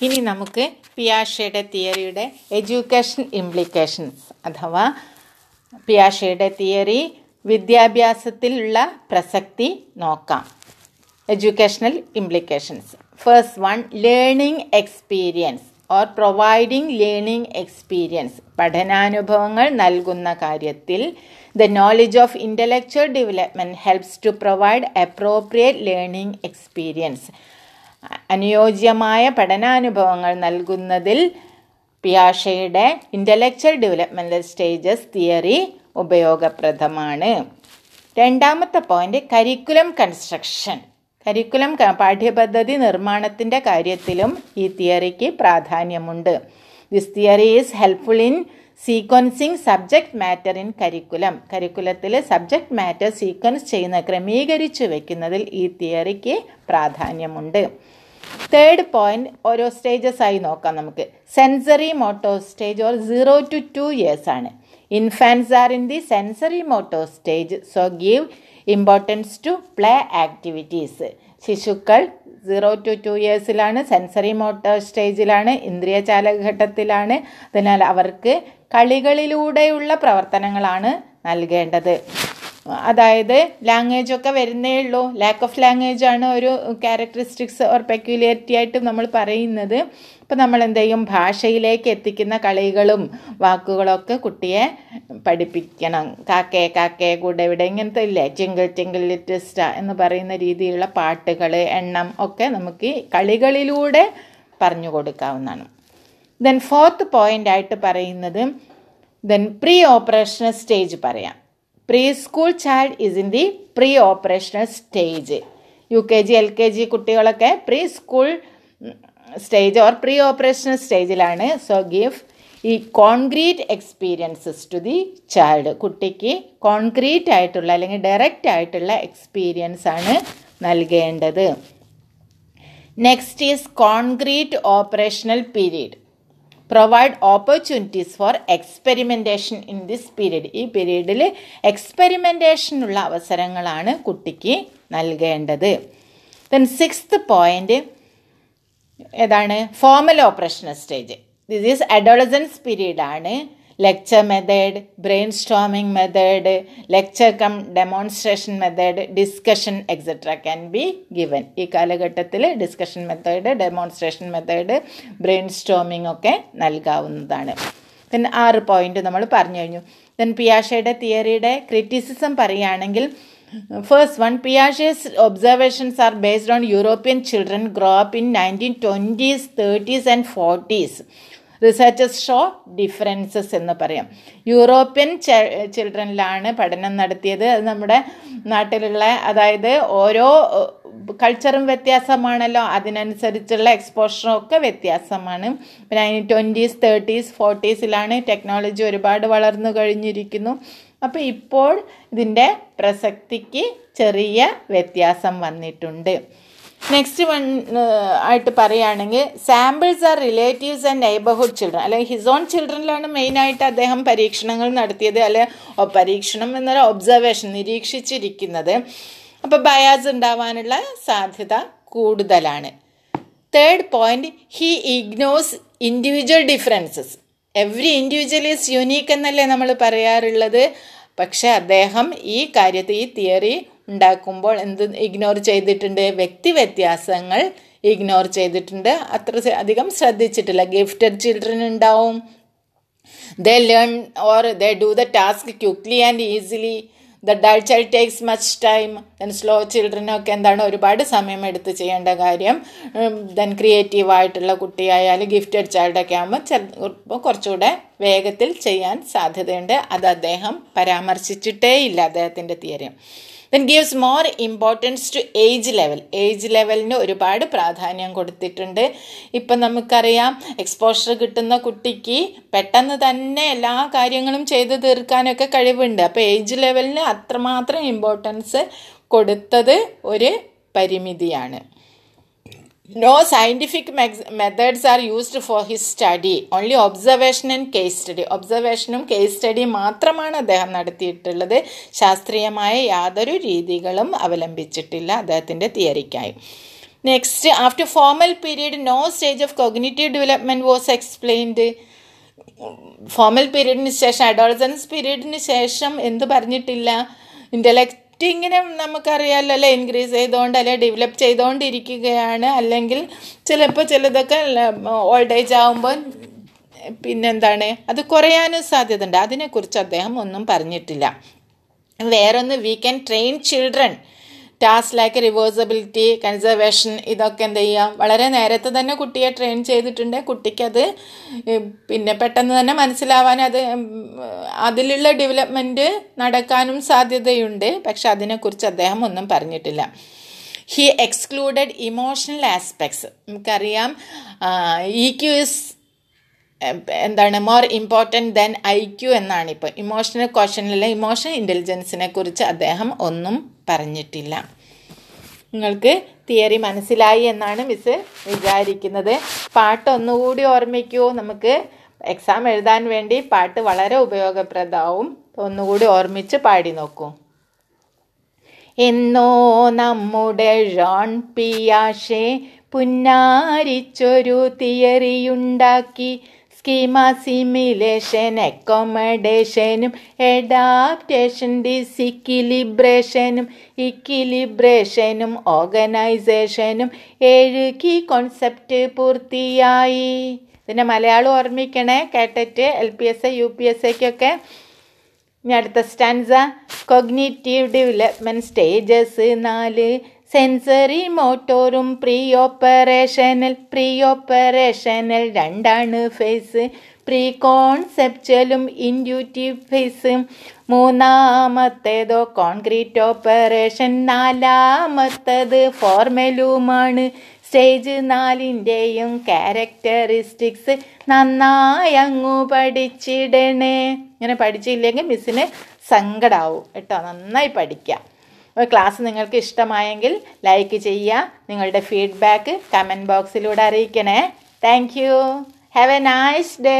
ഇനി നമുക്ക് പിയാഷയുടെ തിയറിയുടെ education implications അഥവാ പിയാഷയുടെ തിയറി വിദ്യാഭ്യാസത്തിലുള്ള പ്രസക്തി നോക്കാം. Educational implications first one learning experience or providing learning experience പഠനാനുഭവങ്ങൾ നൽകുന്ന കാര്യത്തിൽ the knowledge of intellectual development helps to provide appropriate learning experience അനുയോജ്യമായ പഠനാനുഭവങ്ങൾ നൽകുന്നതിൽ പിയാഷയുടെ ഇന്റലക്ച്വൽ ഡെവലപ്മെന്റൽ സ്റ്റേജസ് തിയറി ഉപയോഗപ്രദമാണ്. രണ്ടാമത്തെ പോയിന്റ് കരിക്കുലം കൺസ്ട്രക്ഷൻ കരിക്കുലം പാഠ്യപദ്ധതി നിർമ്മാണത്തിന്റെ കാര്യത്തിലും ഈ തിയറിക്ക് പ്രാധാന്യമുണ്ട്. This theory is helpful in sequencing subject matter in curriculum കരിക്കുലത്തിൽ subject matter sequence ചെയ്യുന്ന ക്രമീകരിച്ചു വെക്കുന്നതിൽ ഈ തിയറിക്ക് പ്രാധാന്യമുണ്ട്. തേർഡ് പോയിന്റ് ഓരോ സ്റ്റേജസ് ആയി നോക്കാം നമുക്ക്. Sensory motor stage or zero to two years ആണ്. Infants are in the sensory motor stage so give importance to play activities ശിശുക്കൾ സീറോ ടു ടു ഇയേഴ്സിലാണ് സെൻസറി മോട്ടോർ സ്റ്റേജിലാണ് ഇന്ദ്രിയ ചാലഘട്ടത്തിലാണ് അതിനാൽ അവർക്ക് കളികളിലൂടെയുള്ള പ്രവർത്തനങ്ങളാണ് നൽകേണ്ടത്. അതായത് ലാംഗ്വേജ് ഒക്കെ വരുന്നേ ഉള്ളൂ. ലാക്ക് ഓഫ് ലാംഗ്വേജ് ആണ് ഒരു ക്യാരക്ടറിസ്റ്റിക്സ് ഓർ പെക്യുലാരിറ്റി ആയിട്ട് നമ്മൾ പറയുന്നത്. ഇപ്പം നമ്മൾ എന്ത് ചെയ്യും? ഭാഷയിലേക്ക് എത്തിക്കുന്ന കളികളും വാക്കുകളൊക്കെ കുട്ടിയെ പഠിപ്പിക്കണം. കാക്കേ കാക്കേ കൂടെ ഇവിടെ ഇങ്ങനത്തെ ഇല്ലേ? ചിങ്കിൾ ചിങ്കിൾ ലിറ്റസ്റ്റ എന്ന് പറയുന്ന രീതിയിലുള്ള പാട്ടുകൾ എണ്ണം ഒക്കെ നമുക്ക് കളികളിലൂടെ പറഞ്ഞു കൊടുക്കാവുന്നതാണ്. ദെൻ ഫോർത്ത് പോയിന്റ് ആയിട്ട് പറയുന്നത് ദെൻ പ്രീ ഓപ്പറേഷണൽ സ്റ്റേജ് പറയാം. Pre school child is in the pre operational stage U K G L K G കുട്ടികളൊക്കെ pre school stage or pre operational സ്റ്റേജിലാണ് സോ ഗിവ് ഈ concrete experiences to the child കുട്ടിക്ക് concrete ആയിട്ടുള്ള അല്ലെങ്കിൽ direct ആയിട്ടുള്ള experience ആണ് നൽകേണ്ടത്. Next is concrete operational period provide opportunities for experimentation in this period ഈ പീരീഡിൽ എക്സ്പെരിമെന്റേഷനുള്ള അവസരങ്ങളാണ് കുട്ടിക്ക് നൽകേണ്ടത്. ദെൻ സിക്സ്ത് പോയിന്റ് ഏതാണ്? Formal operation stage this is adolescence പീരീഡാണ് lecture method brainstorming method lecture cum demonstration method discussion etcetera can be given ഈ കാലഘട്ടത്തിൽ discussion method demonstration method brainstorming ഒക്കെ നൽകാവുന്നതാണ്. ദെൻ ആറ് പോയിന്റ് നമ്മൾ പറഞ്ഞു കഴിഞ്ഞു. ദെൻ പിയാഷയുടെ തിയറിയുടെ ക്രിറ്റിസിസം പറയുകയാണെങ്കിൽ one Piaget's observations are based on European children grow up in nineteen twenties thirties and forties researches show differences എന്ന് പറയാം. യൂറോപ്യൻ ചിൽഡ്രനിലാണ് പഠനം നടത്തിയത്. അത് നമ്മുടെ നാട്ടിലുള്ള അതായത് ഓരോ കൾച്ചറും വ്യത്യാസമാണല്ലോ. അതിനനുസരിച്ചുള്ള എക്സ്പോഷറും ഒക്കെ വ്യത്യാസമാണ്. പിന്നെ അതിന് ട്വന്റീസ് തേർട്ടീസ് ഫോർട്ടീസിലാണ് ടെക്നോളജി ഒരുപാട് വളർന്നു കഴിഞ്ഞിരിക്കുന്നു. അപ്പോൾ ഇപ്പോൾ ഇതിന്റെ പ്രസക്തിക്ക് ചെറിയ വ്യത്യാസം വന്നിട്ടുണ്ട്. നെക്സ്റ്റ് വൺ ആയിട്ട് പറയുകയാണെങ്കിൽ samples are relatives and neighbourhood children അല്ലെങ്കിൽ ഹിസ് ഓൺ ചിൽഡ്രനിലാണ് മെയിനായിട്ട് അദ്ദേഹം പരീക്ഷണങ്ങൾ നടത്തിയത് അല്ലെ പരീക്ഷണം എന്നൊരു ഒബ്സർവേഷൻ നിരീക്ഷിച്ചിരിക്കുന്നത്. അപ്പോൾ ബയാസ് ഉണ്ടാവാനുള്ള സാധ്യത കൂടുതലാണ്. Third point he ignores individual differences every individual is unique എന്നല്ലേ നമ്മൾ പറയാറുള്ളത്? പക്ഷേ അദ്ദേഹം ഈ കാര്യത്തെ ഈ തിയറി ഉണ്ടാക്കുമ്പോൾ എന്ത് ഇഗ്നോർ ചെയ്തിട്ടുണ്ട്? വ്യക്തി വ്യത്യാസങ്ങൾ ഇഗ്നോർ ചെയ്തിട്ടുണ്ട്. അത്ര അധികം ശ്രദ്ധിച്ചിട്ടില്ല. ഗിഫ്റ്റഡ് ചിൽഡ്രൻ ഉണ്ടാവും. They learn or they do the task quickly and easily the dull child takes much time then slow ചിൽഡ്രനൊക്കെ എന്താണ് ഒരുപാട് സമയം എടുത്ത് ചെയ്യേണ്ട കാര്യം. ദെൻ ക്രിയേറ്റീവ് ആയിട്ടുള്ള കുട്ടിയായാലും ഗിഫ്റ്റഡ് ചൈൽഡൊക്കെ ആകുമ്പോൾ ചിലപ്പോൾ കുറച്ചുകൂടെ വേഗത്തിൽ ചെയ്യാൻ സാധ്യതയുണ്ട്. അത് അദ്ദേഹം പരാമർശിച്ചിട്ടേ ഇല്ല അദ്ദേഹത്തിന്റെ theory then gives more importance to age level age ലെവലിന് ഒരുപാട് പ്രാധാന്യം കൊടുത്തിട്ടുണ്ട്. ഇപ്പം നമുക്കറിയാം എക്സ്പോഷർ കിട്ടുന്ന കുട്ടിക്ക് പെട്ടെന്ന് തന്നെ എല്ലാ കാര്യങ്ങളും ചെയ്തു തീർക്കാനൊക്കെ കഴിവുണ്ട്. അപ്പോൾ ഏജ് ലെവലിന് അത്രമാത്രം ഇമ്പോർട്ടൻസ് കൊടുത്തത് ഒരു പരിമിതിയാണ്. No scientific methods are used for his study. Only observation and case study. ഒബ്സർവേഷനും കേസ് സ്റ്റഡിയും മാത്രമാണ് അദ്ദേഹം നടത്തിയിട്ടുള്ളത് ശാസ്ത്രീയമായ യാതൊരു രീതികളും അവലംബിച്ചിട്ടില്ല അദ്ദേഹത്തിന്റെ തിയറിക്കായി next after formal period no stage of cognitive development was explained formal പീരീഡിന് ശേഷം അഡോളസൻസ് പീരീഡിന് ശേഷം എന്ത് പറഞ്ഞിട്ടില്ല ഇന്റലക്റ്റ് ഇങ്ങനെ നമുക്കറിയാമല്ലോ അല്ലേ? ഇൻക്രീസ് ചെയ്തുകൊണ്ട് അല്ലെ? ഡെവലപ്പ് ചെയ്തുകൊണ്ടിരിക്കുകയാണ് അല്ലെങ്കിൽ ചിലപ്പോൾ ചിലതൊക്കെ ഓൾഡ് ഏജ് ആകുമ്പോൾ പിന്നെന്താണ്? അത് കുറയാനും സാധ്യതയുണ്ട്. അതിനെക്കുറിച്ച് അദ്ദേഹം ഒന്നും പറഞ്ഞിട്ടില്ല. വേറൊന്ന് we can train children task like reversibility conservation ഇതൊക്കെ എന്ത് ചെയ്യുക. വളരെ നേരത്തെ തന്നെ കുട്ടിയെ ട്രെയിൻ ചെയ്തിട്ടുണ്ട്. കുട്ടിക്കത് പിന്നെ പെട്ടെന്ന് തന്നെ മനസ്സിലാവാൻ അത് അതിലുള്ള ഡെവലപ്മെന്റ് നടക്കാനും സാധ്യതയുണ്ട്. പക്ഷെ അതിനെക്കുറിച്ച് അദ്ദേഹം ഒന്നും പറഞ്ഞിട്ടില്ല. ഹി എക്സ്ക്ലൂഡഡ് ഇമോഷണൽ ആസ്പെക്ട്സ് നമുക്കറിയാം ഇ ക്യു ഇസ് എന്താണ് more important than I Q എന്നാണ് ഇപ്പോൾ. ഇമോഷണൽ ക്വസ്റ്റനിലെ ഇമോഷണൽ ഇന്റലിജൻസിനെ കുറിച്ച് അദ്ദേഹം ഒന്നും പറഞ്ഞിട്ടില്ല. നിങ്ങൾക്ക് തിയറി മനസ്സിലായി എന്നാണ് മിസ് വിചാരിക്കുന്നത്. പാട്ട് ഒന്നുകൂടി ഓർമ്മിക്കൂ. നമുക്ക് എക്സാം എഴുതാൻ വേണ്ടി പാട്ട് വളരെ ഉപയോഗപ്രദമാവും ഒന്നുകൂടി ഓർമ്മിച്ച് പാടി നോക്കൂ. എന്നോ നമ്മുടെ ഷോൺ പിയാഷെ പുന്നാരിച്ചൊരു തിയറിയുണ്ടാക്കി. സ്കീമ സിമിലേഷൻ അക്കോമഡേഷനും എഡാപ്റ്റേഷൻ ഡിസിക്വിലിബ്രേഷനും ഇക്വിലിബ്രേഷനും ഓർഗനൈസേഷനും ഏഴ് കീ കോൺസെപ്റ്റ് പൂർത്തിയായി. ഇതിന്റെ മലയാളം ഓർമ്മിക്കണേ. കേട്ടിട്ട് L P S A U P S എക്കൊക്കെ ഇനി അടുത്ത സ്റ്റാൻസ കൊഗ്നേറ്റീവ് ഡെവലപ്മെന്റ് സ്റ്റേജസ് നാല്. സെൻസറി മോട്ടോറും പ്രീ ഓപ്പറേഷനൽ പ്രീ ഓപ്പറേഷനൽ രണ്ടാണ് ഫേസ്. പ്രീ കോൺസെപ്റ്റലും ഇൻഡ്യൂറ്റീവ് ഫേസ്. മൂന്നാമത്തേതോ കോൺക്രീറ്റ് ഓപ്പറേഷൻ. നാലാമത്തത് ഫോർമലുമാണ്. Stage നാലിന്റെയും characteristics. നന്നായി അങ്ങു പഠിച്ചിടണേ. ഇങ്ങനെ പഠിച്ചില്ലെങ്കിൽ മിസ്സിന് സങ്കടാവും. കേട്ടോ നന്നായി അപ്പോൾ ക്ലാസ് നിങ്ങൾക്ക് ഇഷ്ടമായെങ്കിൽ ലൈക്ക് ചെയ്യുക നിങ്ങളുടെ ഫീഡ്ബാക്ക് കമന്റ് ബോക്സിലൂടെ അറിയിക്കണേ. Thank you have a nice day